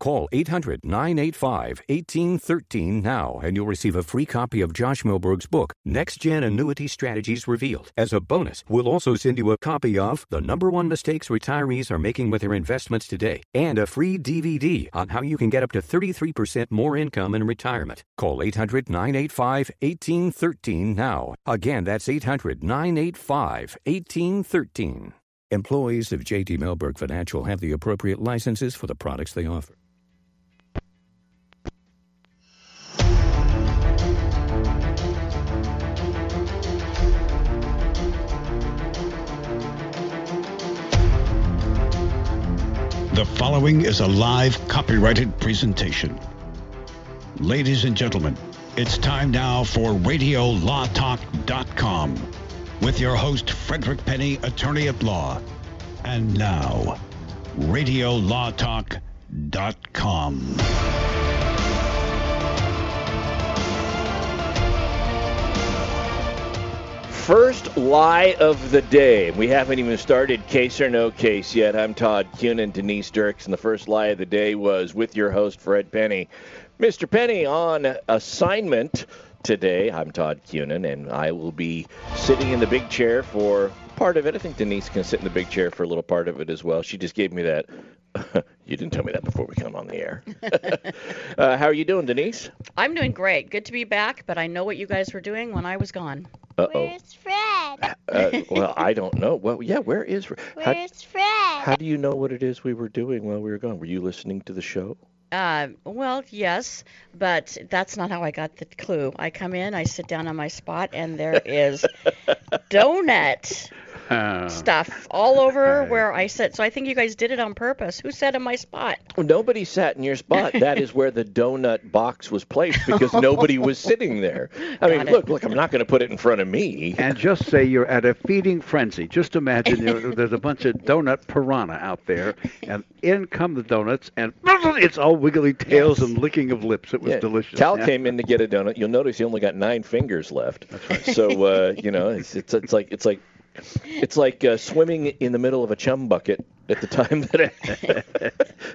Call 800 985 1813 now and you'll receive a free copy of Josh Mellberg's book, Next Gen Annuity Strategies Revealed. As a bonus, we'll also send you a copy of The Number One Mistakes Retirees Are Making with Their Investments Today and a free DVD on how you can get up to 33% more income in retirement. Call 800 985 1813 now. Again, that's 800 985 1813. Employees of JT Mellberg Financial have the appropriate licenses for the products they offer. The following is a live copyrighted presentation. Ladies and gentlemen, it's time now for RadioLawTalk.com with your host, Frederick Penney, attorney at law. And now, RadioLawTalk.com. First lie of the day. We haven't even started case or no case yet. I'm Todd Cunin, Denise Dirks, and the first lie of the day was with your host, Fred Penney. Mr. Penney on assignment today. I'm Todd Cunin, and I will be sitting in the big chair for part of it. I think Denise can sit in the big chair for a little part of it as well. She just gave me that. you didn't tell me that before we come on the air. uh, how are you doing, Denise? I'm doing great. Good to be back, but I know what you guys were doing when I was gone. Uh oh. Where's Fred? Uh, well, I don't know. Well, yeah, where is Fred? How, Where's Fred? how do you know what it is we were doing while we were gone? Were you listening to the show? Uh, well, yes, but that's not how I got the clue. I come in, I sit down on my spot, and there is donut stuff all over where I sit. So I think you guys did it on purpose. Who sat in my spot? Well, nobody sat in your spot. That is where the donut box was placed because nobody was sitting there. I mean, it. look, look, I'm not going to put it in front of me. and just say you're at a feeding frenzy. Just imagine you there's a bunch of donut piranha out there, and in come the donuts, and it's all wiggly tails Yes. and licking of lips. It was Yeah, delicious. Cal Yeah. came in to get a donut. You'll notice he only got nine fingers left. That's right. So uh, you know, it's, it's it's like it's like it's like uh, swimming in the middle of a chum bucket at the time that.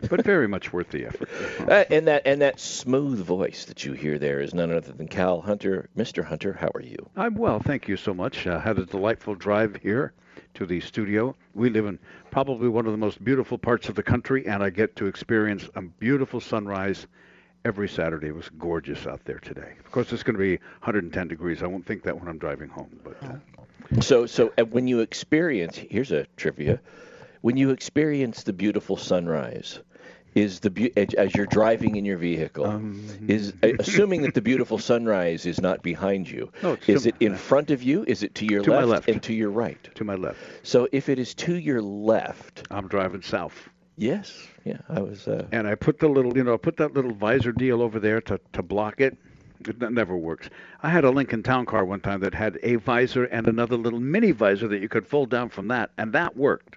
but very much worth the effort. Uh, and that and that smooth voice that you hear there is none other than Cal Hunter. Mr. Hunter, how are you? I'm well, thank you so much. Uh, had a delightful drive here to the studio. We live in probably one of the most beautiful parts of the country, and I get to experience a beautiful sunrise every Saturday. It was gorgeous out there today. Of course, it's going to be 110 degrees. I won't think that when I'm driving home, but. Uh, So so uh, when you experience here's a trivia, when you experience the beautiful sunrise. Is the as you're driving in your vehicle? Um, is assuming that the beautiful sunrise is not behind you? No, is to- it in front of you? Is it to your To my left, left. and to your right? to my left, So if it is to your left, I'm driving south. yes, yeah, I was. Uh, and I put the little, you know, i put that little visor deal over there to, to block it. It never works. I had a Lincoln Town Car one time that had a visor and another little mini visor that you could fold down from that, and that worked.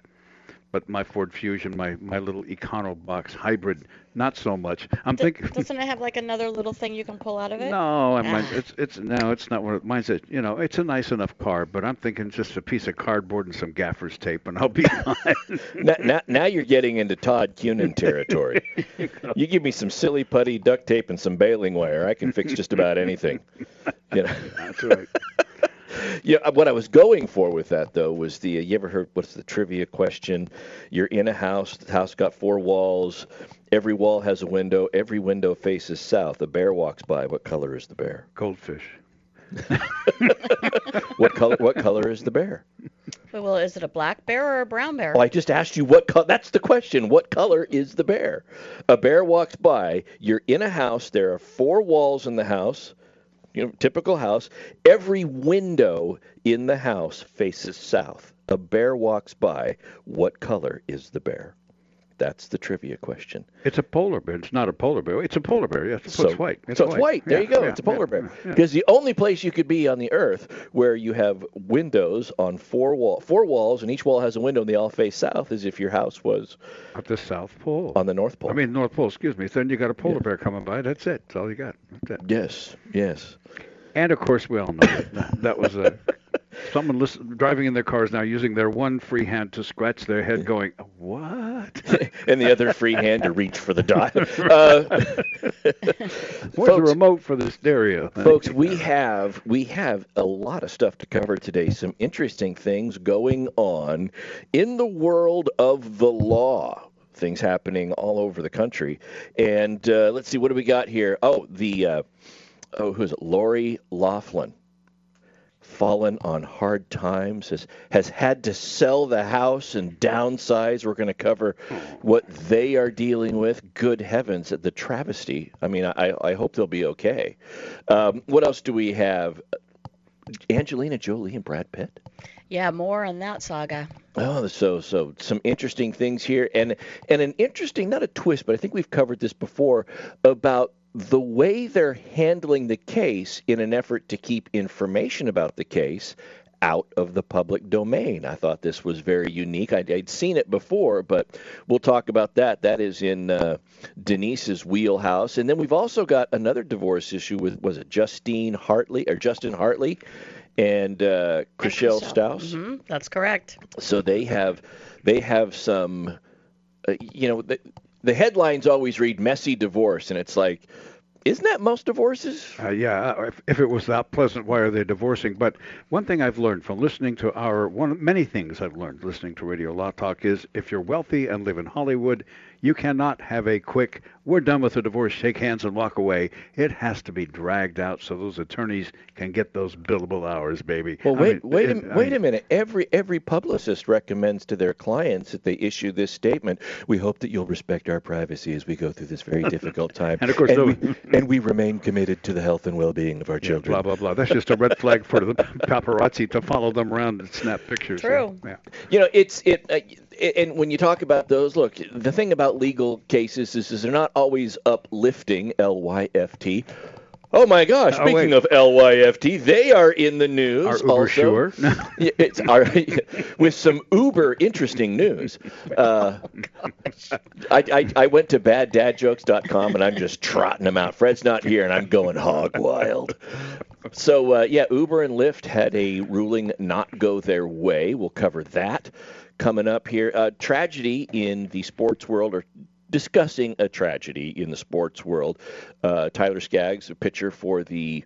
But my Ford Fusion, my my little EconoBox hybrid, not so much. I'm D- thinking. Doesn't it have like another little thing you can pull out of it? No, I mine, Ah. it's it's no, it's not one. of- Mine's a you know, it's a nice enough car, but I'm thinking just a piece of cardboard and some gaffer's tape, and I'll be fine. now, now, now you're getting into Todd Cunin territory. you give me some silly putty, duct tape, and some baling wire, I can fix just about anything. You know. That's right. Yeah, uh, what I was going for with that though was the uh, you ever heard what's the trivia question? You're in a house, the house got four walls, every wall has a window, every window faces south. A bear walks by. What color is the bear? Goldfish. What color what color is the bear? Well, is it a black bear or a brown bear? Oh, I just asked you what color. That's the question. What color is the bear? A bear walks by. You're in a house. There are four walls in the house. You know, typical house. Every window in the house faces south. A bear walks by. What color is the bear? That's the trivia question. It's a polar bear. It's not a polar bear. It's a polar bear. Yes, it's, so, it's white. It's so white. it's white. There Yeah, you go. yeah, it's a polar yeah, bear. Because the only place you could be on the Earth where you have windows on four wall, four walls, and each wall has a window, and they all face south, is if your house was At the South Pole. on the North Pole. I mean, North Pole. Excuse me. Then you got a polar bear coming by. That's it. That's all you got. That's it. yes, yes. And of course, we all know that, that was a someone listen, driving in their cars now using their one free hand to scratch their head, going, "What? and the other free hand to reach for the dial. Uh, Where's the remote for the stereo?" folks we have we have a lot of stuff to cover today. Some interesting things going on in the world of the law. Things happening all over the country. And uh, let's see what do we got here? Oh the uh, oh who's it? Lori Loughlin fallen on hard times has has had to sell the house and downsize. We're going to cover what they are dealing with. Good heavens the travesty. I mean i i hope they'll be okay. Um, what else do we have? Angelina jolie and brad pitt. Yeah, more on that saga. Oh, so so some interesting things here, and and an interesting not a twist, but I think we've covered this before about the way they're handling the case in an effort to keep information about the case out of the public domain. I thought this was very unique. I'd, I'd seen it before, but we'll talk about that. That is in uh, Denise's wheelhouse, and then we've also got another divorce issue with was it Justine Hartley or Justin Hartley and uh, Chrishell Stause hmm that's correct. so they have they have some uh, you know the, headlines always read messy divorce and it's like isn't that most divorces Uh, yeah, if, if it was that pleasant, why are they divorcing? But one thing I've learned from listening to our one many things I've learned listening to Radio Law Talk is if you're wealthy and live in Hollywood, you cannot have a quick "we're done with the divorce, shake hands and walk away." It has to be dragged out so those attorneys can get those billable hours, baby. well I wait mean, wait it- a, I wait mean, a minute every every publicist recommends to their clients that they issue this statement we hope that you'll respect our privacy as we go through this very difficult time And of course, and, those- we, and we remain committed to the health and well-being of our Yeah, children blah blah blah. That's just a red flag for the paparazzi to follow them around and snap pictures. True. Yeah. You know, it's it, uh, and when you talk about those, look, the thing about legal cases is, is they're not always uplifting. L Y F T. Oh my gosh! Oh, Speaking wait. of L Y F T, they are in the news. Are uber also. sure? It's our, with some uber interesting news. Uh, I, I I went to baddadjokes.com and I'm just trotting them out. Fred's not here and I'm going hog wild. So uh, yeah, Uber and Lyft had a ruling not go their way. We'll cover that coming up here. Uh, tragedy in the sports world, or discussing a tragedy in the sports world. Uh, Tyler Skaggs, a pitcher for the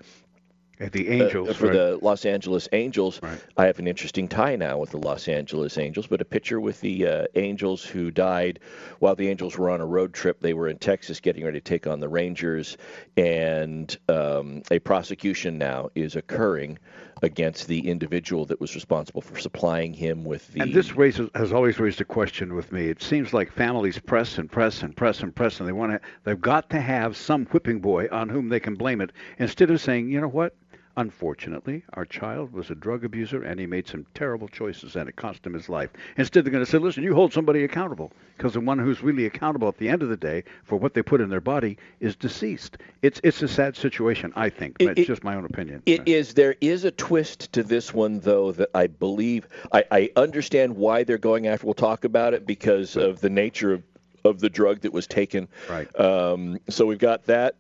At the uh, Angels, for right? the Los Angeles Angels. Right. I have an interesting tie now with the Los Angeles Angels, but a pitcher with the uh, Angels who died while the Angels were on a road trip. They were in Texas getting ready to take on the Rangers, and um, a prosecution now is occurring against the individual that was responsible for supplying him with the. And this raises, has always raised a question with me. It seems like families press and press and press and press, and they want to. They've got to have some whipping boy on whom they can blame it, instead of saying, you know what? Unfortunately, our child was a drug abuser, and he made some terrible choices, and it cost him his life. Instead, they're going to say, listen, you hold somebody accountable, because the one who's really accountable at the end of the day for what they put in their body is deceased. It's it's a sad situation, I think. It- it's it- just my own opinion. It is. There is a twist to this one, though, that I believe. I, I understand why they're going after. We'll talk about it because of the nature of, of the drug that was taken. Right. Um, so we've got that.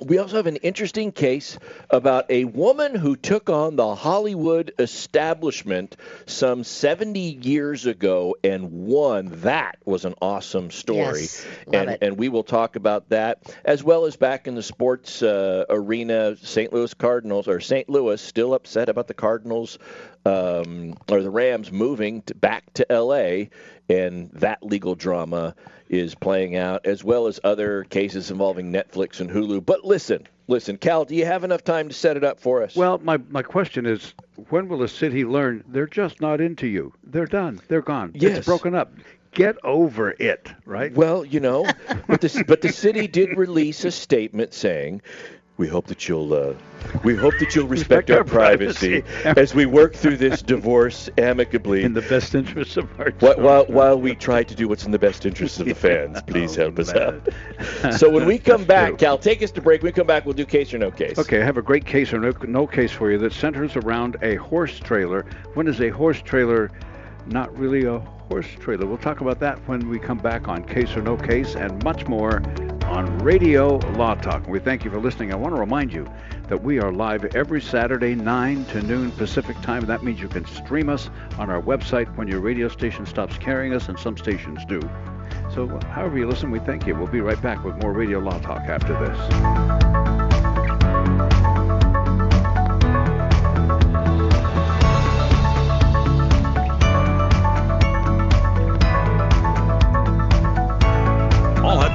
We also have an interesting case about a woman who took on the Hollywood establishment some 70 years ago and won. That was an awesome story. Yes, love and, it. and we will talk about that, as well as back in the sports uh, arena, St. Louis Cardinals, or St. Louis, still upset about the Cardinals um, or the Rams moving to, back to L.A., and that legal drama is playing out, as well as other cases involving Netflix and Hulu. But listen, listen, Cal, do you have enough time to set it up for us? Well, my, my question is, when will a city learn they're just not into you? They're done. They're gone. Yes. It's broken up. Get over it, right? Well, you know, but the, but the city did release a statement saying we hope that you'll uh, we hope that you'll respect, respect our, our, privacy, privacy, as we work through this divorce amicably in the best interest of our while, while, while we try to do what's in the best interest of the fans. Please oh, help us out. so when we come back, Cal, take us to break. When we come back, we'll do case or no case. Okay, I have a great case or no, no case for you that centers around a horse trailer. When is a horse trailer not really a horse trailer? We'll talk about that when we come back on Case or No Case and much more on Radio Law Talk. We thank you for listening. I want to remind you that we are live every Saturday, 9 to noon Pacific time. That means you can stream us on our website when your radio station stops carrying us, and some stations do. So, uh, however you listen, we thank you. We'll be right back with more Radio Law Talk after this.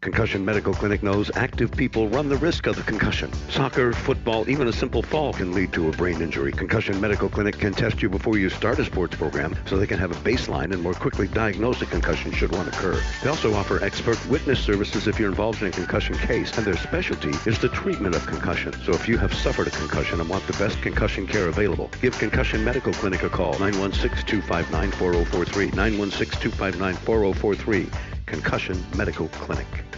Concussion Medical Clinic knows active people run the risk of the concussion. Soccer, football, even a simple fall can lead to a brain injury. Concussion Medical Clinic can test you before you start a sports program so they can have a baseline and more quickly diagnose a concussion should one occur. They also offer expert witness services if you're involved in a concussion case, and their specialty is the treatment of concussion. So if you have suffered a concussion and want the best concussion care available, give Concussion Medical Clinic a call, 916-259-4043, 916-259-4043. Concussion Medical Clinic.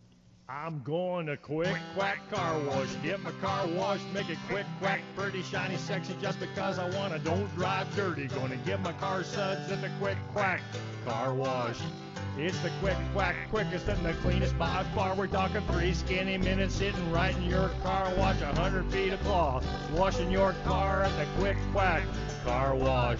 I'm going to Quick Quack Car Wash. Get my car washed, make it quick, quack, pretty, shiny, sexy, just because I want to. Don't drive dirty. To get my car suds at the Quick Quack Car Wash. It's the quick quack, quickest and the cleanest by far. We're talking three skinny minutes sitting right in your car. Watch a hundred feet of cloth washing your car at the quick quack car wash.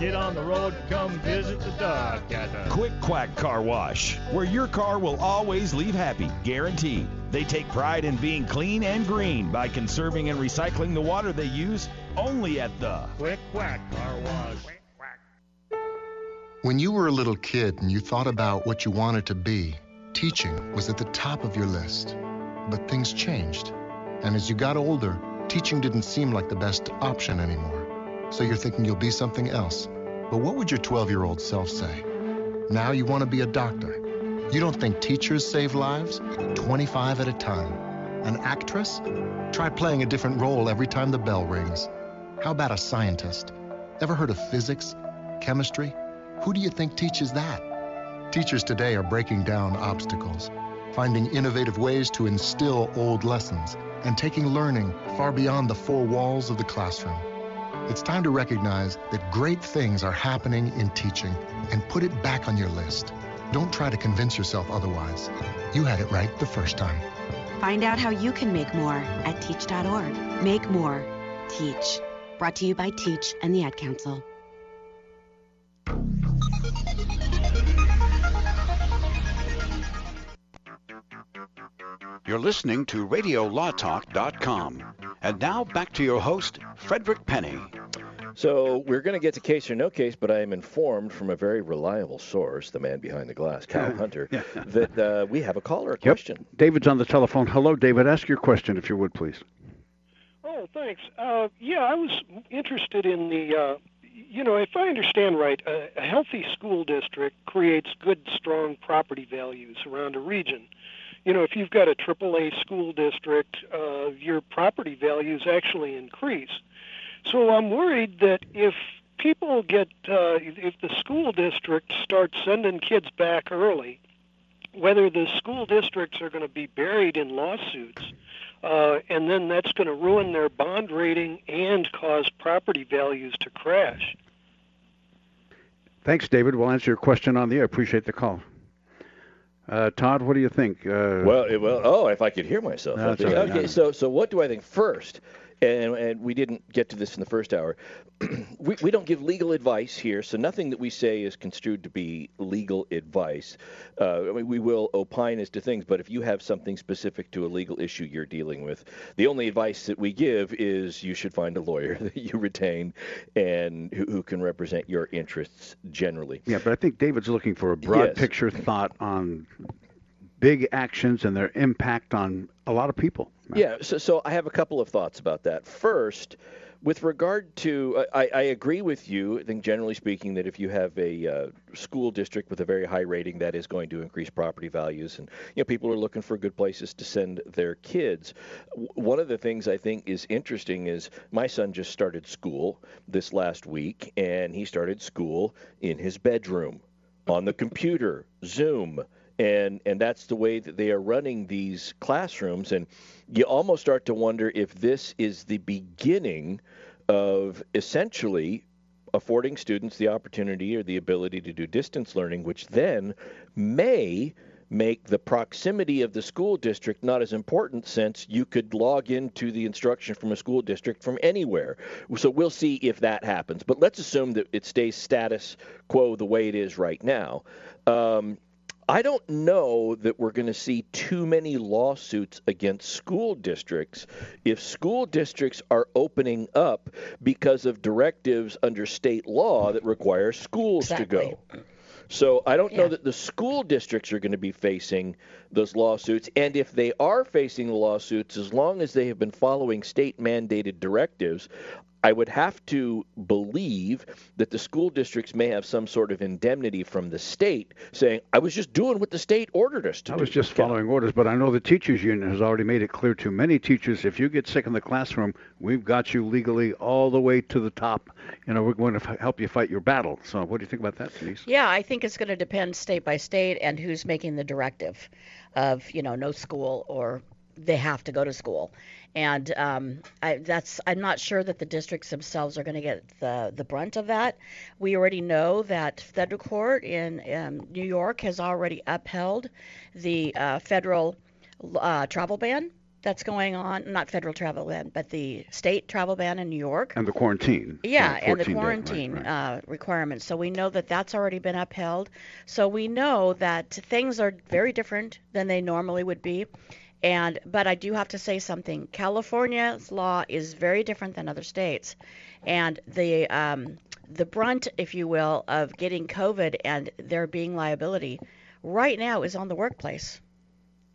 Get on the road, come visit the duck at the Quick Quack Car Wash, where your car will always leave happy, guaranteed. They take pride in being clean and green by conserving and recycling the water they use only at the Quick Quack Car Wash. When you were a little kid and you thought about what you wanted to be, teaching was at the top of your list. But things changed. And as you got older, teaching didn't seem like the best option anymore. So you're thinking you'll be something else. But what would your 12 year old self say? Now you want to be a doctor. You don't think teachers save lives? 25 at a time. An actress? Try playing a different role every time the bell rings. How about a scientist? Ever heard of physics? Chemistry? Who do you think teaches that? Teachers today are breaking down obstacles, finding innovative ways to instill old lessons, and taking learning far beyond the four walls of the classroom. It's time to recognize that great things are happening in teaching and put it back on your list. Don't try to convince yourself otherwise. You had it right the first time. Find out how you can make more at teach.org. Make more. Teach. Brought to you by Teach and the Ad Council. You're listening to RadioLawTalk.com. And now back to your host, Frederick Penney. So we're going to get to case or no case, but I am informed from a very reliable source, the man behind the glass, Cal Hunter, Yeah. that uh, we have a caller, a Yep. question. David's on the telephone. Hello, David. Ask your question if you would, please. Oh, thanks. Uh, yeah, I was interested in the, uh, you know, if I understand right, a, a healthy school district creates good, strong property values around a region. You know, if you've got a AAA school district, uh, your property values actually increase. So I'm worried that if people get, uh, if the school district starts sending kids back early, whether the school districts are going to be buried in lawsuits, uh, and then that's going to ruin their bond rating and cause property values to crash. Thanks, David. We'll answer your question on the air. Appreciate the call. Uh, Todd, what do you think? Uh, Well, it- well, oh, if I could hear myself. No, okay, right. okay, so so what do I think first? And, and we didn't get to this in the first hour. we, we don't give legal advice here, so nothing that we say is construed to be legal advice. Uh, I mean, we will opine as to things, but if you have something specific to a legal issue you're dealing with, the only advice that we give is you should find a lawyer that you retain and who, who can represent your interests generally. Yeah, but I think David's looking for a broad Yes. picture thought on big actions and their impact on a lot of people. Yeah, so, so I have a couple of thoughts about that. First, with regard to, I, I agree with you. I think generally speaking that if you have a uh, school district with a very high rating, that is going to increase property values, and you know people are looking for good places to send their kids. W- One of the things I think is interesting is my son just started school this last week, and he started school in his bedroom on the computer, Zoom and and that's the way that they are running these classrooms and you almost start to wonder if this is the beginning of essentially affording students the opportunity or the ability to do distance learning which then may make the proximity of the school district not as important since you could log into the instruction from a school district from anywhere. So we'll see if that happens. But let's assume that it stays status quo the way it is right now. Um, I don't know that we're going to see too many lawsuits against school districts if school districts are opening up because of directives under state law that require schools to go. So I don't know that the school districts are going to be facing those lawsuits. And if they are facing the lawsuits, as long as they have been following state mandated directives, I would have to believe that the school districts may have some sort of indemnity from the state saying, I was just doing what the state ordered us to I do. was just following orders, but I know the teachers union has already made it clear to many teachers if you get sick in the classroom, we've got you legally all the way to the top. You know, we're going to f- help you fight your battle. So, what do you think about that, Denise? Yeah, I think it's going to depend state by state and who's making the directive of, you know, no school or they have to go to school. And um, I, that's I'm not sure that the districts themselves are going to get the the brunt of that. We already know that federal court in um, New York has already upheld the uh, federal uh, travel ban that's going on. Not federal travel ban, but the state travel ban in New York. And the quarantine. Yeah, and the 14 day, right, quarantine right. Uh, requirements. So we know that that's already been upheld. So we know that things are very different than they normally would be. And but I do have to say something. California's law is very different than other states, and the um, the brunt, if you will, of getting COVID and there being liability right now is on the workplace.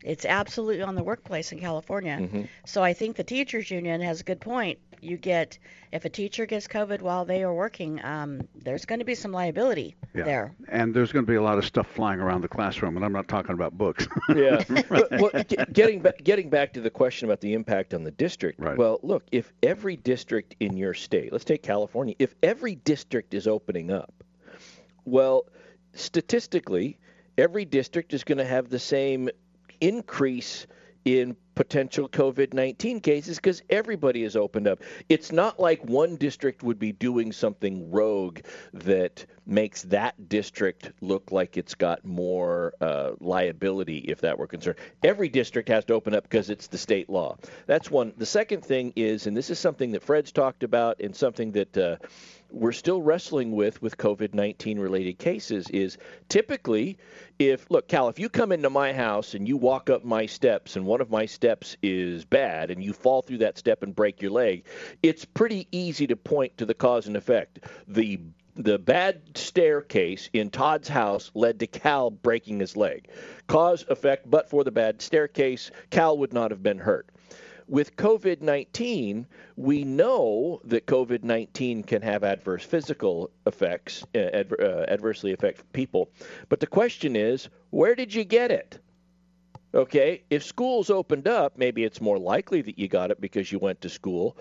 It's absolutely on the workplace in California. Mm-hmm. So I think the teachers union has a good point. You get if a teacher gets COVID while they are working, um, there's going to be some liability Yeah. there. And there's going to be a lot of stuff flying around the classroom, and I'm not talking about books. yeah. But, well, getting back, getting back to the question about the impact on the district. Right. Well, look, if every district in your state, let's take California, if every district is opening up, well, statistically, every district is going to have the same increase in potential COVID 19 cases because everybody is opened up. It's not like one district would be doing something rogue that makes that district look like it's got more uh, liability if that were concerned. Every district has to open up because it's the state law. That's one. The second thing is, and this is something that Fred's talked about and something that uh, we're still wrestling with with COVID 19 related cases is typically if, look, Cal, if you come into my house and you walk up my steps and one of my steps is bad and you fall through that step and break your leg, it's pretty easy to point to the cause and effect. The the bad staircase in Todd's house led to Cal breaking his leg. Cause effect, but for the bad staircase, Cal would not have been hurt with COVID 19, we know that COVID 19 can have adverse physical effects, uh, adver- uh, adversely affect people. But the question is, where did you get it? Okay, if schools opened up, maybe it's more likely that you got it because you went to school,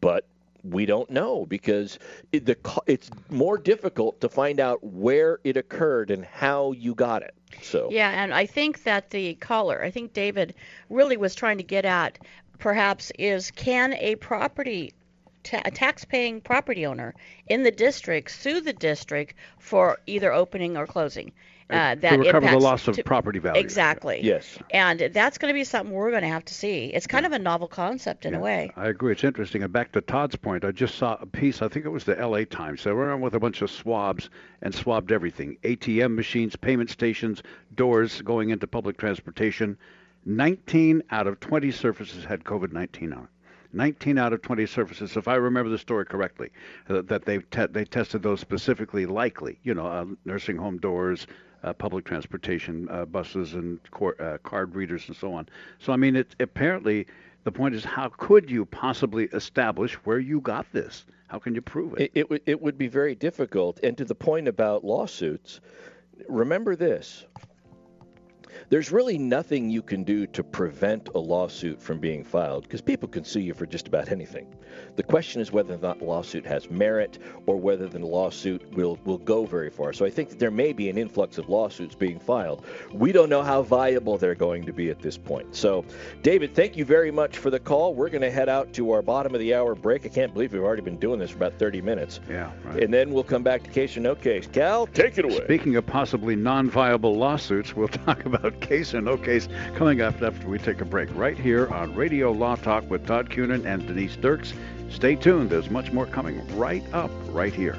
but we don't know because it, the, it's more difficult to find out where it occurred and how you got it. So yeah, and I think that the caller, I think David really was trying to get at perhaps is can a property ta- a tax-paying property owner in the district sue the district for either opening or closing? Uh, that to recover the loss of to, property value. Exactly. Yes. And that's going to be something we're going to have to see. It's kind yeah. of a novel concept in yeah, a way. I agree. It's interesting. And back to Todd's point, I just saw a piece. I think it was the L.A. Times. They went around with a bunch of swabs and swabbed everything: ATM machines, payment stations, doors going into public transportation. 19 out of 20 surfaces had COVID 19 on it. 19 out of 20 surfaces, if I remember the story correctly, uh, that they te- they tested those specifically likely. You know, uh, nursing home doors, uh, public transportation, uh, buses, and cor- uh, card readers, and so on. So I mean, it apparently the point is, how could you possibly establish where you got this? How can you prove it? It, it, w- it would be very difficult. And to the point about lawsuits, remember this there's really nothing you can do to prevent a lawsuit from being filed because people can sue you for just about anything. The question is whether or not the lawsuit has merit or whether the lawsuit will, will go very far. So I think that there may be an influx of lawsuits being filed. We don't know how viable they're going to be at this point. So, David, thank you very much for the call. We're going to head out to our bottom of the hour break. I can't believe we've already been doing this for about 30 minutes. Yeah, right. And then we'll come back to case or no case. Cal, take it away. Speaking of possibly non viable lawsuits, we'll talk about case or no case coming up after we take a break right here on Radio Law Talk with Todd Cunin and Denise Dirks. Stay tuned. There's much more coming right up right here.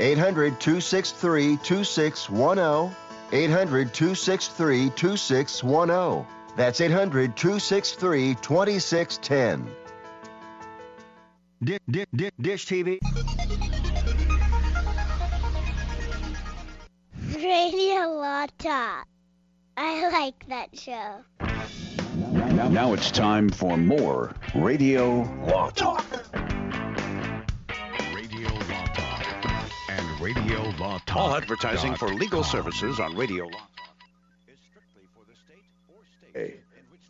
800 263 2610. 800 263 2610. That's 800 263 2610. Dish, TV. Radio Law Talk. I like that show. Now, now it's time for more Radio Law Talk. Radio Law Talk. All advertising for legal services on Radio Law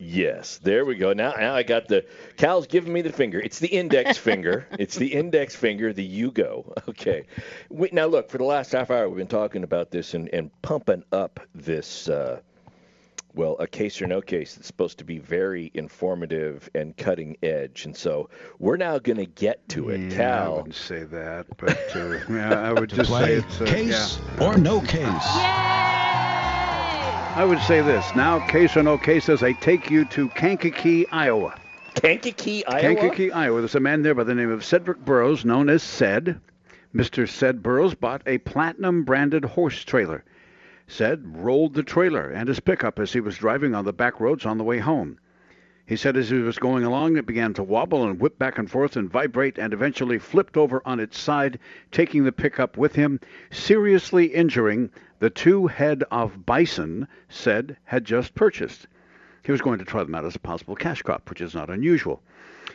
Yes, there we go. Now, now I got the Cal's giving me the finger. It's the index finger. It's the index finger. The you go. Okay. We, now look, for the last half hour, we've been talking about this and, and pumping up this. Uh, well, a case or no case that's supposed to be very informative and cutting edge, and so we're now going to get to it. Yeah, Cal, I wouldn't say that, but uh, yeah, I would just say it's uh, case yeah. or no case. I would say this now, case or no case, as I take you to Kankakee, Iowa. Kankakee, Iowa. Kankakee, Iowa. There's a man there by the name of Cedric Burrows, known as Ced. Mr. Ced Burrows bought a platinum branded horse trailer. Ced rolled the trailer and his pickup as he was driving on the back roads on the way home. He said as he was going along, it began to wobble and whip back and forth and vibrate and eventually flipped over on its side, taking the pickup with him, seriously injuring the two head of bison said had just purchased. He was going to try them out as a possible cash crop, which is not unusual.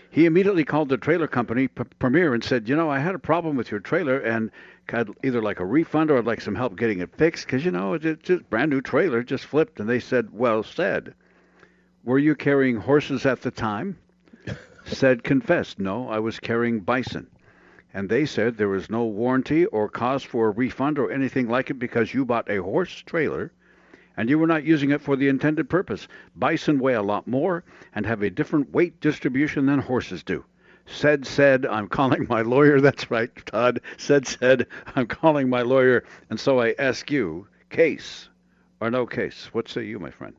He immediately called the trailer company, P- Premier, and said, You know, I had a problem with your trailer, and I'd either like a refund or I'd like some help getting it fixed, because, you know, it's just brand new trailer, just flipped. And they said, Well said. Were you carrying horses at the time? said confessed, No, I was carrying bison. And they said there was no warranty or cause for a refund or anything like it because you bought a horse trailer and you were not using it for the intended purpose. Bison weigh a lot more and have a different weight distribution than horses do. Said, said, I'm calling my lawyer. That's right, Todd. Said, said, I'm calling my lawyer. And so I ask you, case or no case? What say you, my friend?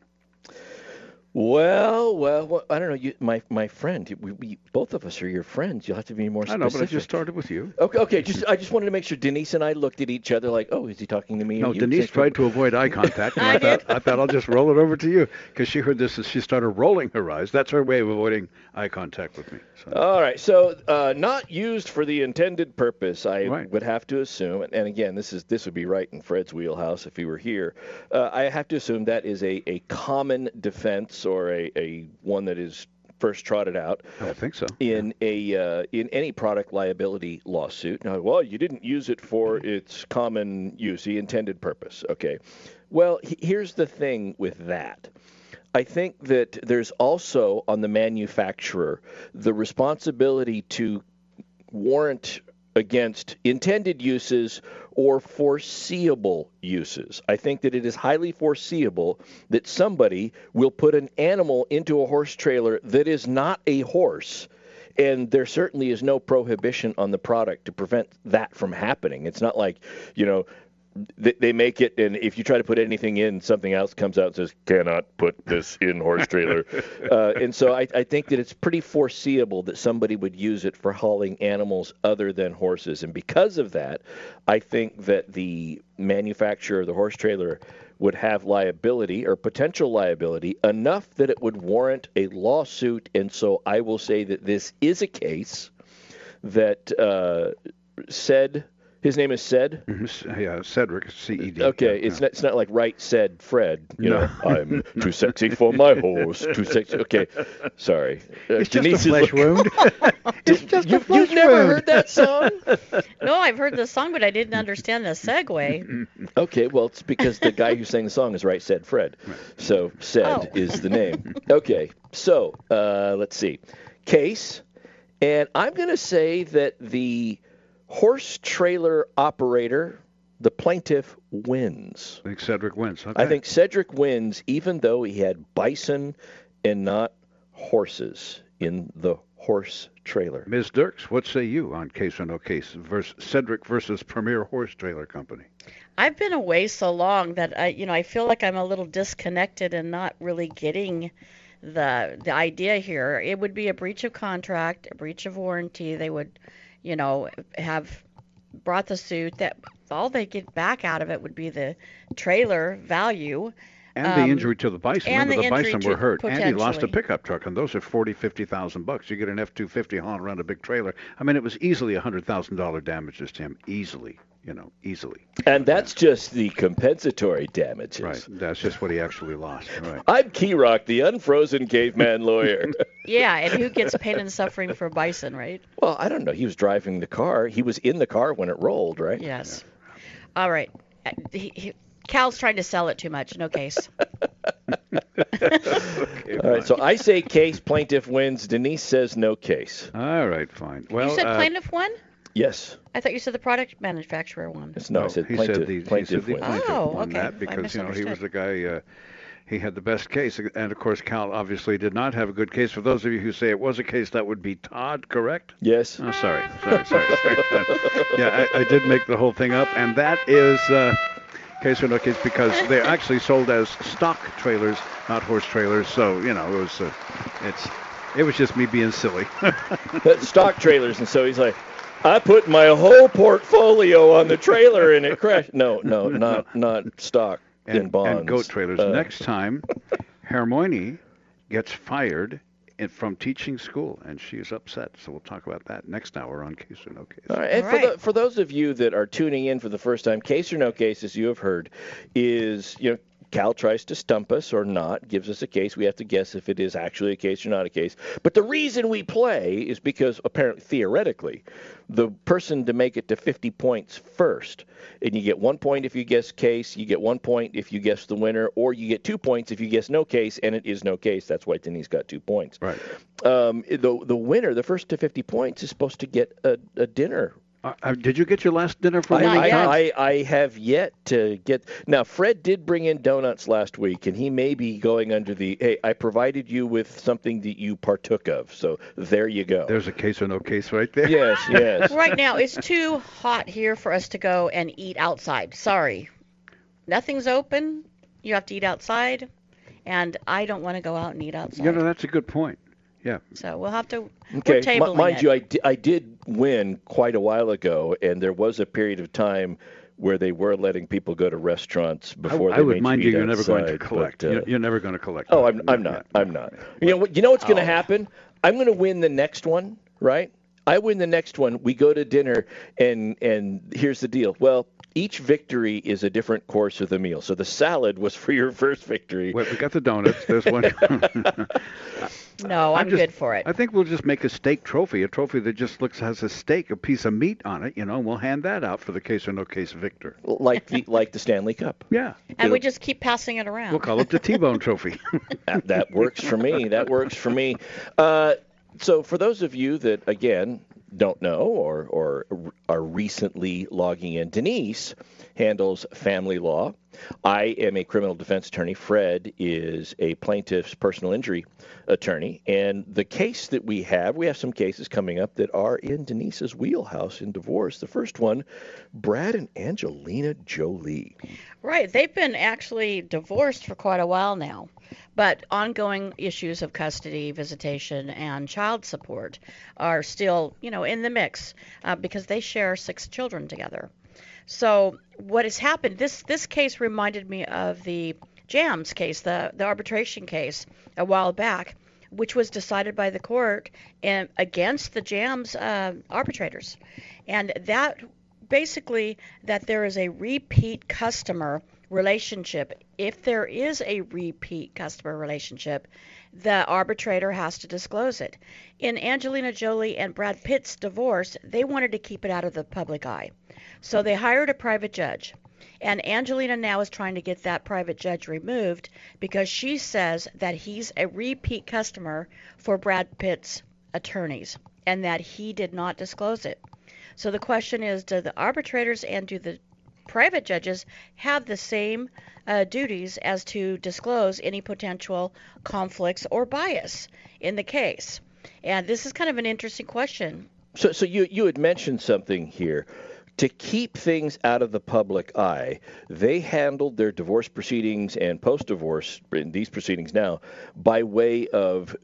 Well, well, well, I don't know. You, my my friend, we, we both of us are your friends. You'll have to be more specific. I know, but I just started with you. Okay, okay. Just I just wanted to make sure Denise and I looked at each other like, oh, is he talking to me? No. Denise tried to avoid eye contact. And I, thought, I thought I'll just roll it over to you because she heard this and she started rolling her eyes. That's her way of avoiding eye contact with me. So. All right, so uh, not used for the intended purpose, I would have to assume. And again, this is this would be right in Fred's wheelhouse if he were here. Uh, I have to assume that is a, a common defense or a, a one that is first trotted out. I think so. In a uh, in any product liability lawsuit. Now, well, you didn't use it for its common use, the intended purpose. Okay. Well, he- here's the thing with that. I think that there's also on the manufacturer the responsibility to warrant against intended uses or foreseeable uses. I think that it is highly foreseeable that somebody will put an animal into a horse trailer that is not a horse. And there certainly is no prohibition on the product to prevent that from happening. It's not like, you know, they, they make it, and if you try to put anything in, something else comes out and says, cannot put this in horse trailer. uh, and so I, I think that it's pretty foreseeable that somebody would use it for hauling animals other than horses. And because of that, I think that the manufacturer of the horse trailer would have liability or potential liability enough that it would warrant a lawsuit. And so I will say that this is a case that uh, said his name is said. Mhm, Yeah, Cedric, C E D. Okay, it's not it's not like right said Fred. You No. know, I'm too sexy for my horse. Too sexy. Okay, sorry. Uh, It's just a flesh wound. it's just you, a flesh You've never heard that song? No, I've heard the song, but I didn't understand the segue. Okay, well, it's because the guy who sang the song is right said Fred. So said Oh. is the name. Okay, so uh, let's see. Case, and I'm going to say that the horse trailer operator, the plaintiff, wins. I think Cedric wins. Okay. I think Cedric wins, even though he had bison and not horses in the horse trailer. Ms. Dirks, what say you on case or no case versus Cedric versus Premier Horse Trailer Company? I've been away so long that I, you know, I feel like I'm a little disconnected and not really getting the the idea here. It would be a breach of contract, a breach of warranty. They would, you know, have brought the suit. That all they get back out of it would be the trailer value. And Um, the injury to the bison. and Remember, the the, bison were hurt, and he lost a pickup truck, and those are forty, fifty thousand bucks. You get an F two fifty hauling around a big trailer. I mean, it was easily a hundred thousand dollar damages to him, easily. You know, easily. And that's just the compensatory damages. Right. That's just what he actually lost. Right. I'm Key Rock, the unfrozen caveman lawyer. Yeah, and who gets pain and suffering for bison, right? well, I don't know. He was driving the car. He was in the car when it rolled, right? Yes. All right. Uh, He, he, Cal's trying to sell it too much. No case. All right. So I say case, plaintiff wins. Denise says no case. All right, fine. Well, you said uh, plaintiff won? Yes. I thought you said the product manufacturer won. It's No, I said he plaintiff. said the, plaintiff he said the wins. plaintiff Oh, won okay. that I because you know he was the guy. Uh, he had the best case, and of course Cal obviously did not have a good case. For those of you who say it was a case, that would be Todd, correct? Yes. Oh, sorry, sorry, sorry. sorry. yeah, I, I did make the whole thing up, and that is uh, case or no case because they're actually sold as stock trailers, not horse trailers. So you know it was uh, it's it was just me being silly. But stock trailers, and so he's like, I put my whole portfolio on the trailer and it crashed. No, no, not not stock in and, bonds. and goat trailers. Uh, Next time, Hermione gets fired from teaching school, and she is upset. So we'll talk about that next hour on Case or No Case. All right, and for, the, for those of you that are tuning in for the first time, case or no case, as you have heard, is you know Cal tries to stump us or not, gives us a case. We have to guess if it is actually a case or not a case. But the reason we play is because apparently theoretically, the person to make it to 50 points first, and you get one point if you guess case, you get one point if you guess the winner, or you get two points if you guess no case, and it is no case. That's why Denise got two points. Right. Um, the the winner, the first to 50 points, is supposed to get a, a dinner Uh, uh, did you get your last dinner from I, me? I, I, I have yet to get. Now, Fred did bring in donuts last week, and he may be going under the. Hey, I provided you with something that you partook of, so there you go. There's a case or no case right there. Yes, yes. right now, it's too hot here for us to go and eat outside. Sorry. Nothing's open. You have to eat outside. And I don't want to go out and eat outside. You know, that's a good point. Yeah. So we'll have to. Okay, We're m- mind it. you, I, I did win quite a while ago, and there was a period of time where they were letting people go to restaurants before I, they I would mind you you, eat you're never going to collect. but, uh, you're, you're never going to collect. Oh, I'm, I'm not. I'm not. You know what? You know what's Oh. going to happen? I'm going to win the next one, right? I win the next one. We go to dinner, and and here's the deal. Well, each victory is a different course of the meal. So the salad was for your first victory. Wait, we got the donuts. There's one. No, I'm, just- good for it. I think we'll just make a steak trophy, a trophy that just looks has a steak, a piece of meat on it. You know, and we'll hand that out for the case or no case victor. like the like the Stanley Cup. Yeah. and we just keep passing it around. We'll call it the T-bone trophy. that, that works for me. That works for me. Uh, so for those of you that again don't know or or are recently logging in, Denise handles family law. I am a criminal defense attorney. Fred is a plaintiff's personal injury attorney. And the case that we have, we have some cases coming up that are in Denise's wheelhouse in divorce. The first one, Brad and Angelina Jolie. Right. They've been actually divorced for quite a while now, but ongoing issues of custody, visitation, and child support are still, you know, in the mix uh, because they share six children together. So what has happened? This this case reminded me of the Jams case, the the arbitration case a while back, which was decided by the court and against the Jams uh, arbitrators, and that basically that there is a repeat customer relationship. If there is a repeat customer relationship, the arbitrator has to disclose it. In Angelina Jolie and Brad Pitt's divorce, they wanted to keep it out of the public eye. So they hired a private judge. And Angelina now is trying to get that private judge removed because she says that he's a repeat customer for Brad Pitt's attorneys and that he did not disclose it. So the question is do the arbitrators and do the private judges have the same uh, duties as to disclose any potential conflicts or bias in the case? And this is kind of an interesting question. So, so you you had mentioned something here. To keep things out of the public eye, they handled their divorce proceedings and post-divorce these proceedings now by way of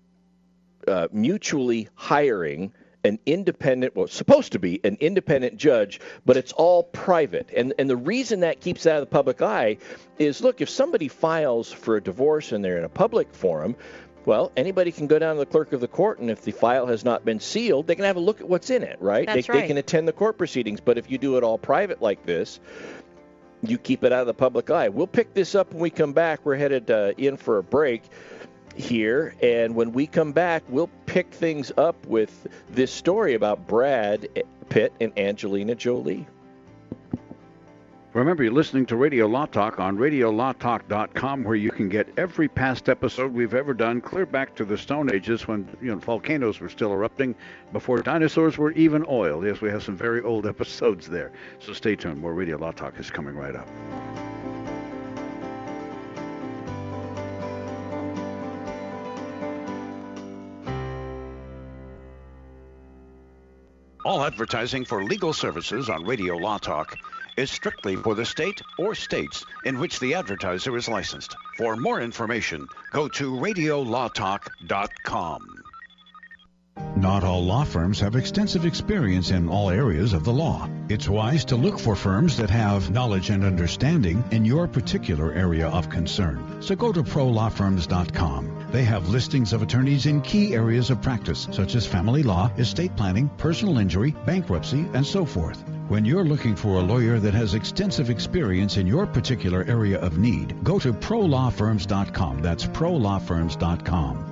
uh, mutually hiring an independent, well, supposed to be an independent judge, but it's all private. And and the reason that keeps out of the public eye is, look, if somebody files for a divorce and they're in a public forum, well, anybody can go down to the clerk of the court, and if the file has not been sealed, they can have a look at what's in it, right? That's they, right. they can attend the court proceedings. But if you do it all private like this, you keep it out of the public eye. We'll pick this up when we come back. We're headed uh, in for a break here, and when we come back, we'll pick things up with this story about Brad Pitt and Angelina Jolie. Remember, you're listening to Radio Law Talk on RadioLawTalk.com, where you can get every past episode we've ever done, clear back to the Stone Ages when you know volcanoes were still erupting, before dinosaurs were even oil. Yes, we have some very old episodes there. So stay tuned. More Radio Law Talk is coming right up. All advertising for legal services on Radio Law Talk is strictly for the state or states in which the advertiser is licensed. For more information, go to radiolawtalk.com. Not all law firms have extensive experience in all areas of the law. It's wise to look for firms that have knowledge and understanding in your particular area of concern. So go to prolawfirms.com. They have listings of attorneys in key areas of practice, such as family law, estate planning, personal injury, bankruptcy, and so forth. When you're looking for a lawyer that has extensive experience in your particular area of need, go to prolawfirms.com. That's prolawfirms.com.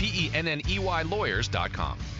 P-E-N-N-E-Y lawyers.com.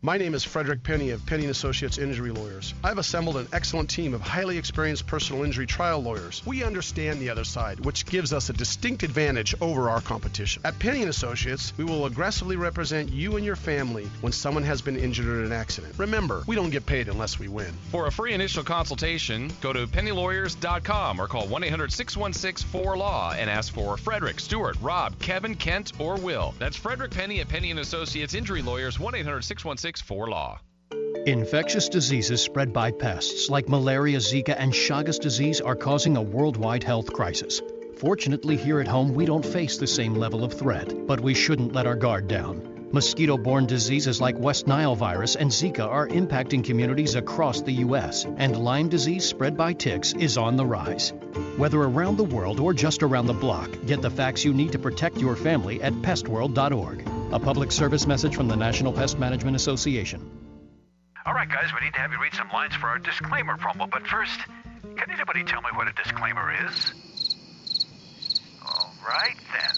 My name is Frederick Penney of Penney & Associates Injury Lawyers. I've assembled an excellent team of highly experienced personal injury trial lawyers. We understand the other side, which gives us a distinct advantage over our competition. At Penney & Associates, we will aggressively represent you and your family when someone has been injured in an accident. Remember, we don't get paid unless we win. For a free initial consultation, go to penneylawyers.com or call 1-800-616-4LAW and ask for Frederick, Stewart, Rob, Kevin, Kent, or Will. That's Frederick Penney at Penney & Associates Injury Lawyers, 1-800-616-4LAW. Infectious diseases spread by pests like malaria, Zika, and Chagas disease are causing a worldwide health crisis. Fortunately, here at home, we don't face the same level of threat, but we shouldn't let our guard down. Mosquito borne diseases like West Nile virus and Zika are impacting communities across the U.S., and Lyme disease spread by ticks is on the rise. Whether around the world or just around the block, get the facts you need to protect your family at pestworld.org. A public service message from the National Pest Management Association. All right, guys, we need to have you read some lines for our disclaimer promo, but first, can anybody tell me what a disclaimer is? All right, then.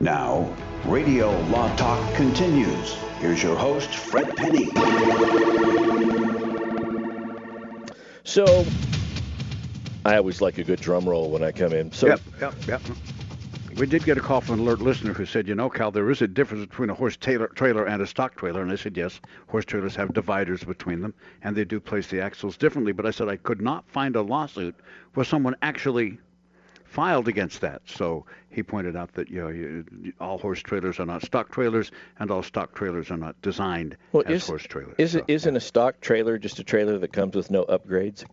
Now, Radio Law Talk continues. Here's your host, Fred Penney. So, I always like a good drum roll when I come in. So, Yep, yep, yep. We did get a call from an alert listener who said, you know, Cal, there is a difference between a horse trailer, trailer and a stock trailer. And I said, yes, horse trailers have dividers between them, and they do place the axles differently. But I said I could not find a lawsuit where someone actually filed against that. So he pointed out that you know you, all horse trailers are not stock trailers, and all stock trailers are not designed well, as is, horse trailers. Isn't, isn't a stock trailer just a trailer that comes with no upgrades?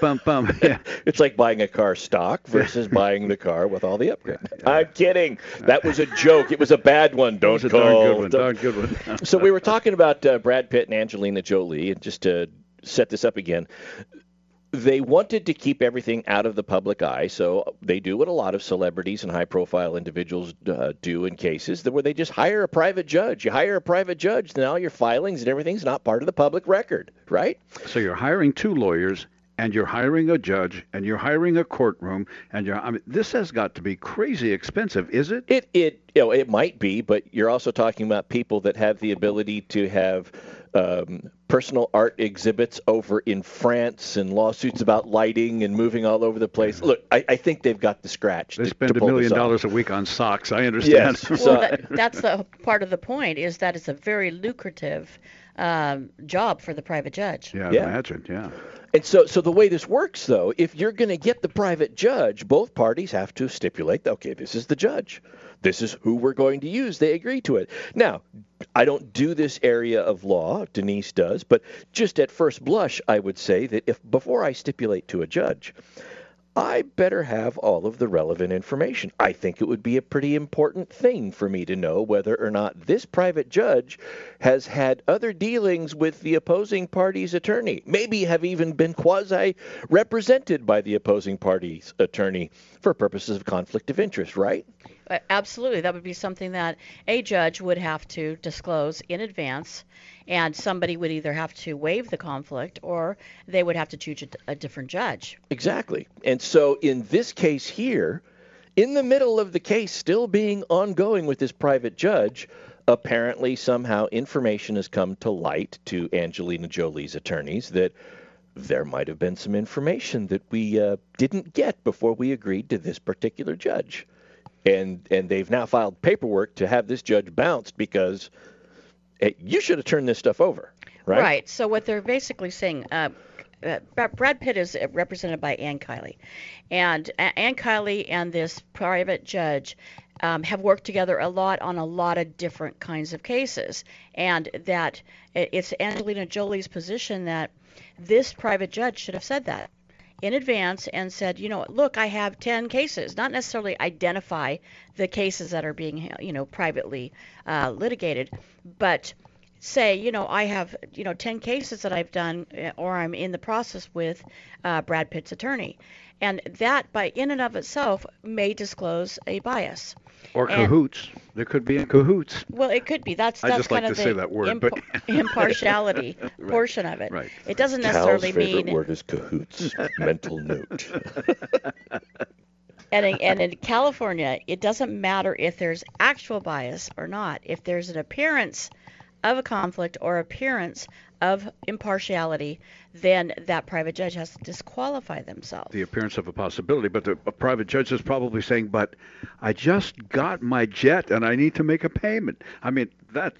Bum bum. Yeah. It's like buying a car stock versus buying the car with all the upgrades. I'm kidding. That was a joke. It was a bad one. Don't was a call. darn good one, Don't- darn good one. so we were talking about uh, Brad Pitt and Angelina Jolie, and just to set this up again, they wanted to keep everything out of the public eye, so they do what a lot of celebrities and high-profile individuals uh, do in cases where they just hire a private judge. You hire a private judge, then all your filings and everything's not part of the public record, right? So you're hiring two lawyers, and you're hiring a judge, and you're hiring a courtroom, and you're. I mean, this has got to be crazy expensive, is it? It it you know it might be, but you're also talking about people that have the ability to have um, personal art exhibits over in France and lawsuits about lighting and moving all over the place. Look, I, I think they've got the scratch. They to, spend to a million dollars a week on socks. I understand. Yes. Well, that, that's the part of the point is that it's a very lucrative um, job for the private judge. yeah, Yeah. imagine. Yeah. And so, so the way this works, though, if you're going to get the private judge, both parties have to stipulate, okay, this is the judge. This is who we're going to use. They agree to it. Now, I don't do this area of law. Denise does, but just at first blush, I would say that if before I stipulate to a judge, I better have all of the relevant information. I think it would be a pretty important thing for me to know whether or not this private judge has had other dealings with the opposing party's attorney, maybe have even been quasi represented by the opposing party's attorney for purposes of conflict of interest, right? Uh, Absolutely, that would be something that a judge would have to disclose in advance, and somebody would either have to waive the conflict or they would have to choose a, a different judge. Exactly. And so in this case here, in the middle of the case still being ongoing with this private judge, apparently somehow information has come to light to Angelina Jolie's attorneys that there might have been some information that we uh, didn't get before we agreed to this particular judge. And and they've now filed paperwork to have this judge bounced because hey, you should have turned this stuff over, right? So what they're basically saying, uh, uh, Brad Pitt is uh, represented by Anne Kiley, and A- Anne Kiley and this private judge um, have worked together a lot on a lot of different kinds of cases, and that it's Angelina Jolie's position that this private judge should have said that in advance and said, you know, look, I have 10 cases, not necessarily identify the cases that are being, you know, privately uh, litigated, but say, you know, I have, you know, 10 cases that I've done uh, or I'm in the process with uh, Brad Pitt's attorney. And that, by in and of itself, may disclose a bias. Or And- cahoots. There could be in cahoots. Well, it could be. That's I that's just like kind of to the say that word, but- impartiality Right, portion of it. right. It doesn't Cal's necessarily favorite mean word is cahoots. Mental note. And in, and in California, it doesn't matter if there's actual bias or not. If there's an appearance of a conflict or appearance of impartiality, then that private judge has to disqualify themselves. The appearance of a possibility, but the a private judge is probably saying, "But I just got my jet and I need to make a payment." I mean, that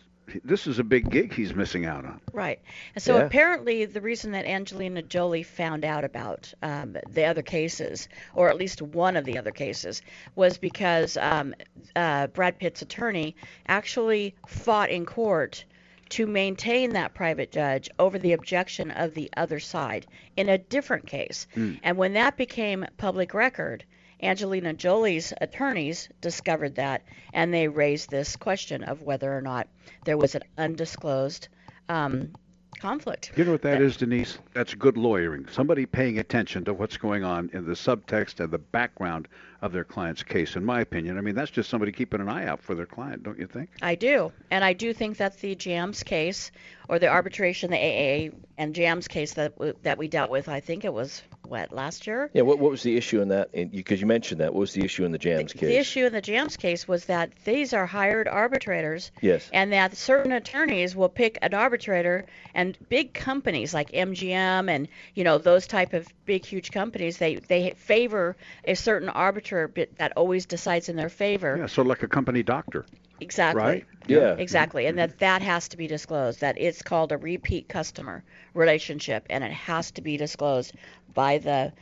this is a big gig he's missing out on. Right. And so Yeah. apparently, the reason that Angelina Jolie found out about um, the other cases, or at least one of the other cases, was because um, uh, Brad Pitt's attorney actually fought in court to maintain that private judge over the objection of the other side in a different case. Mm. And when that became public record, Angelina Jolie's attorneys discovered that, and they raised this question of whether or not there was an undisclosed um, conflict. You know what that is, Denise? That's good lawyering. Somebody paying attention to what's going on in the subtext and the background of their client's case, in my opinion. I mean, that's just somebody keeping an eye out for their client, don't you think? I do, and I do think that the JAMS case, or the arbitration, the AA and JAMS case that w- that we dealt with, I think it was what last year. Yeah, what, what was the issue in that? Because you mentioned that. What was the issue in the JAMS case? The issue in the JAMS case was that these are hired arbitrators, Yes. and that certain attorneys will pick an arbitrator, and big companies like MGM and you know those type of big huge companies, they they favor a certain arbiter bit- that always decides in their favor. Yeah, sort of like a company doctor. Exactly. Right? Yeah. Exactly. And that that has to be disclosed. That it's called a repeat customer relationship, and it has to be disclosed by the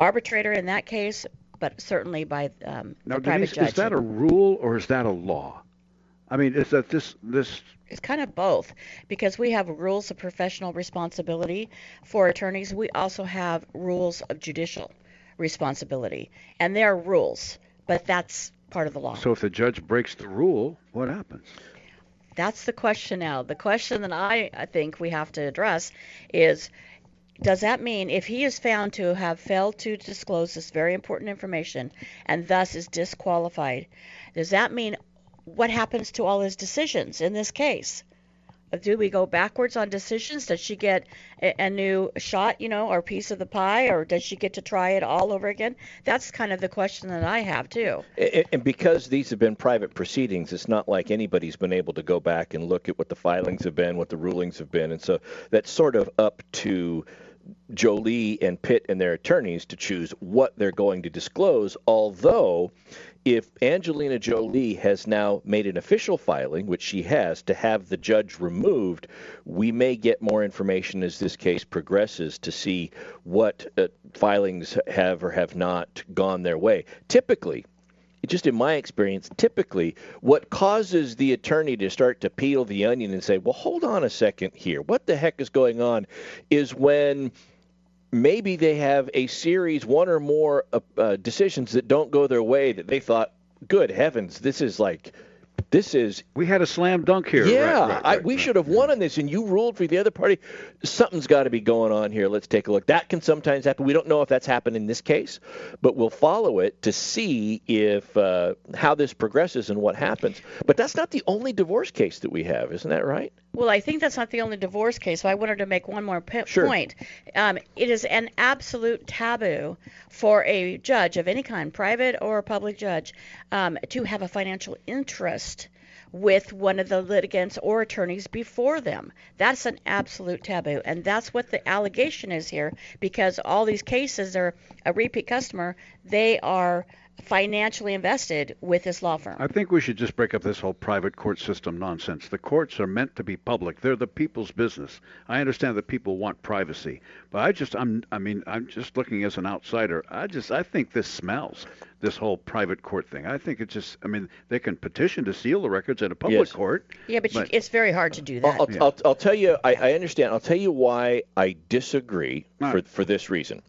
arbitrator in that case, but certainly by um, Now, the private Denise, judge. is that a rule or is that a law? I mean, is that this this It's kind of both because we have rules of professional responsibility for attorneys. We also have rules of judicial responsibility, and there are rules, but that's part of the law. so if the judge breaks the rule, what happens? That's the question now. The question that I, I think we have to address is does that mean if he is found to have failed to disclose this very important information and thus is disqualified, does that mean what happens to all his decisions in this case? Do we go backwards on decisions? Does she get a, a new shot, you know, or piece of the pie, or does she get to try it all over again? That's kind of the question that I have too. And, and because these have been private proceedings, it's not like anybody's been able to go back and look at what the filings have been, what the rulings have been, and so that's sort of up to Jolie and Pitt and their attorneys to choose what they're going to disclose. Although, if Angelina Jolie has now made an official filing, which she has, to have the judge removed, we may get more information as this case progresses to see what uh, filings have or have not gone their way. Typically, just in my experience, typically what causes the attorney to start to peel the onion and say, well, hold on a second here, what the heck is going on, is when maybe they have a series, one or more uh, uh, decisions that don't go their way that they thought, good heavens, this is like. This is. We had a slam dunk here. Yeah, Right, right, I, we right. should have won on this, and you ruled for the other party. Something's got to be going on here. Let's take a look. That can sometimes happen. We don't know if that's happened in this case, but we'll follow it to see if uh, how this progresses and what happens. But that's not the only divorce case that we have, isn't that right? Well, I think that's not the only divorce case. So I wanted to make one more p- Sure. point. Um, it is an absolute taboo for a judge of any kind, private or public judge, um, to have a financial interest with one of the litigants or attorneys before them. That's an absolute taboo, and that's what the allegation is here. Because all these cases are a repeat customer, they are financially invested with this law firm. I think we should just break up this whole private court system nonsense. The courts are meant to be public. They're the people's business. I understand that people want privacy, but I just I'm I mean, I'm just looking as an outsider. I just I think this smells. This whole private court thing. I think it's just I mean, they can petition to seal the records in a public Yes. court. Yeah, but, you, it's very hard to do that. I'll, I'll, I'll tell you. I, I understand. I'll tell you why I disagree for for this reason.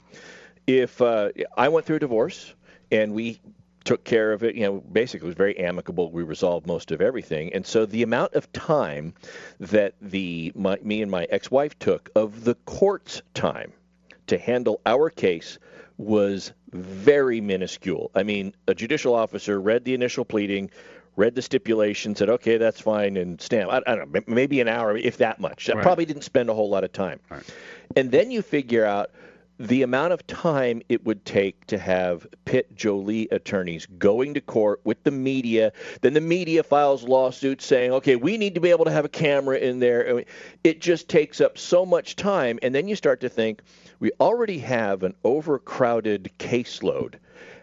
If uh, I went through a divorce and we took care of it, you know, basically it was very amicable. We resolved most of everything, and so the amount of time that the my, me and my ex-wife took of the court's time to handle our case was very minuscule. I mean, a judicial officer read the initial pleading, read the stipulation, said, "Okay, that's fine," and stamp. I, I don't know, maybe an hour, if that much. I probably didn't spend a whole lot of time. And then you figure out the amount of time it would take to have Pitt Jolie attorneys going to court with the media, then the media files lawsuits saying, okay, we need to be able to have a camera in there. It just takes up so much time. And then you start to think, we already have an overcrowded caseload.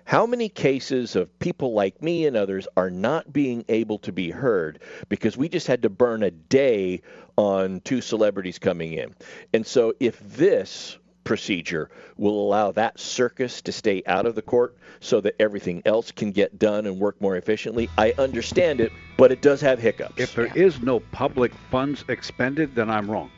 How many cases of people like me and others are not being able to be heard because we just had to burn a day on two celebrities coming in? And so, if this procedure will allow that circus to stay out of the court so that everything else can get done and work more efficiently. I understand it, but it does have hiccups. If there is no public funds expended, then I'm wrong.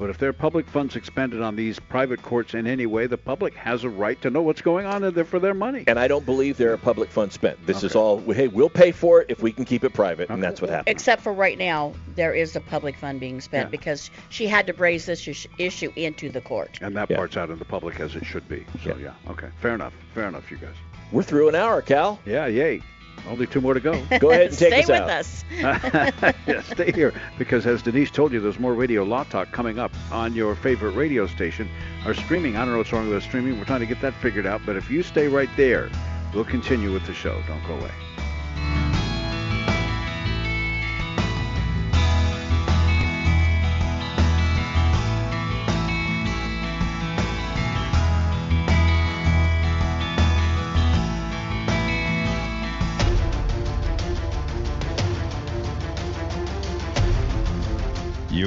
But if there are public funds expended on these private courts in any way, the public has a right to know what's going on in there for their money. And I don't believe there are public funds spent. This okay. is all, hey, we'll pay for it if we can keep it private, okay. and that's what happened. Except for right now, there is a public fund being spent yeah. because she had to raise this issue into the court. And that yeah. part's out in the public as it should be. So, yeah. yeah, okay. Fair enough. Fair enough, you guys. We're through an hour, Cal. Yeah, yay. Only two more to go. Go ahead and take stay us with out. us. yeah, stay here because, as Denise told you, there's more Radio Law Talk coming up on your favorite radio station. Our streaming, I don't know what's wrong with our streaming. We're trying to get that figured out. But if you stay right there, we'll continue with the show. Don't go away.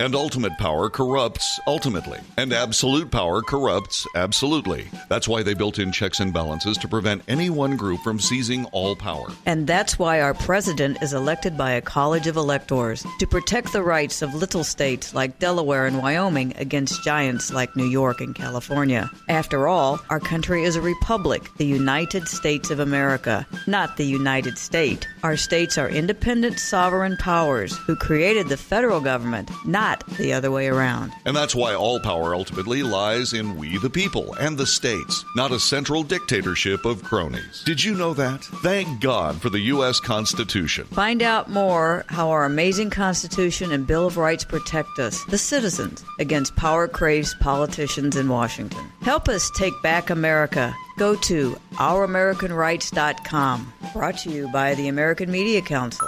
and ultimate power corrupts ultimately, and absolute power corrupts absolutely. That's why they built in checks and balances to prevent any one group from seizing all power. And that's why our president is elected by a college of electors to protect the rights of little states like Delaware and Wyoming against giants like New York and California. After all, our country is a republic, the United States of America, not the United State. Our states are independent sovereign powers who created the federal government, not the other way around. And that's why all power ultimately lies in we the people and the states, not a central dictatorship of cronies. Did you know that? Thank God for the U.S. Constitution. Find out more how our amazing Constitution and Bill of Rights protect us, the citizens, against power crazed politicians in Washington. Help us take back America. Go to ouramericanrights.com. Brought to you by the American Media Council.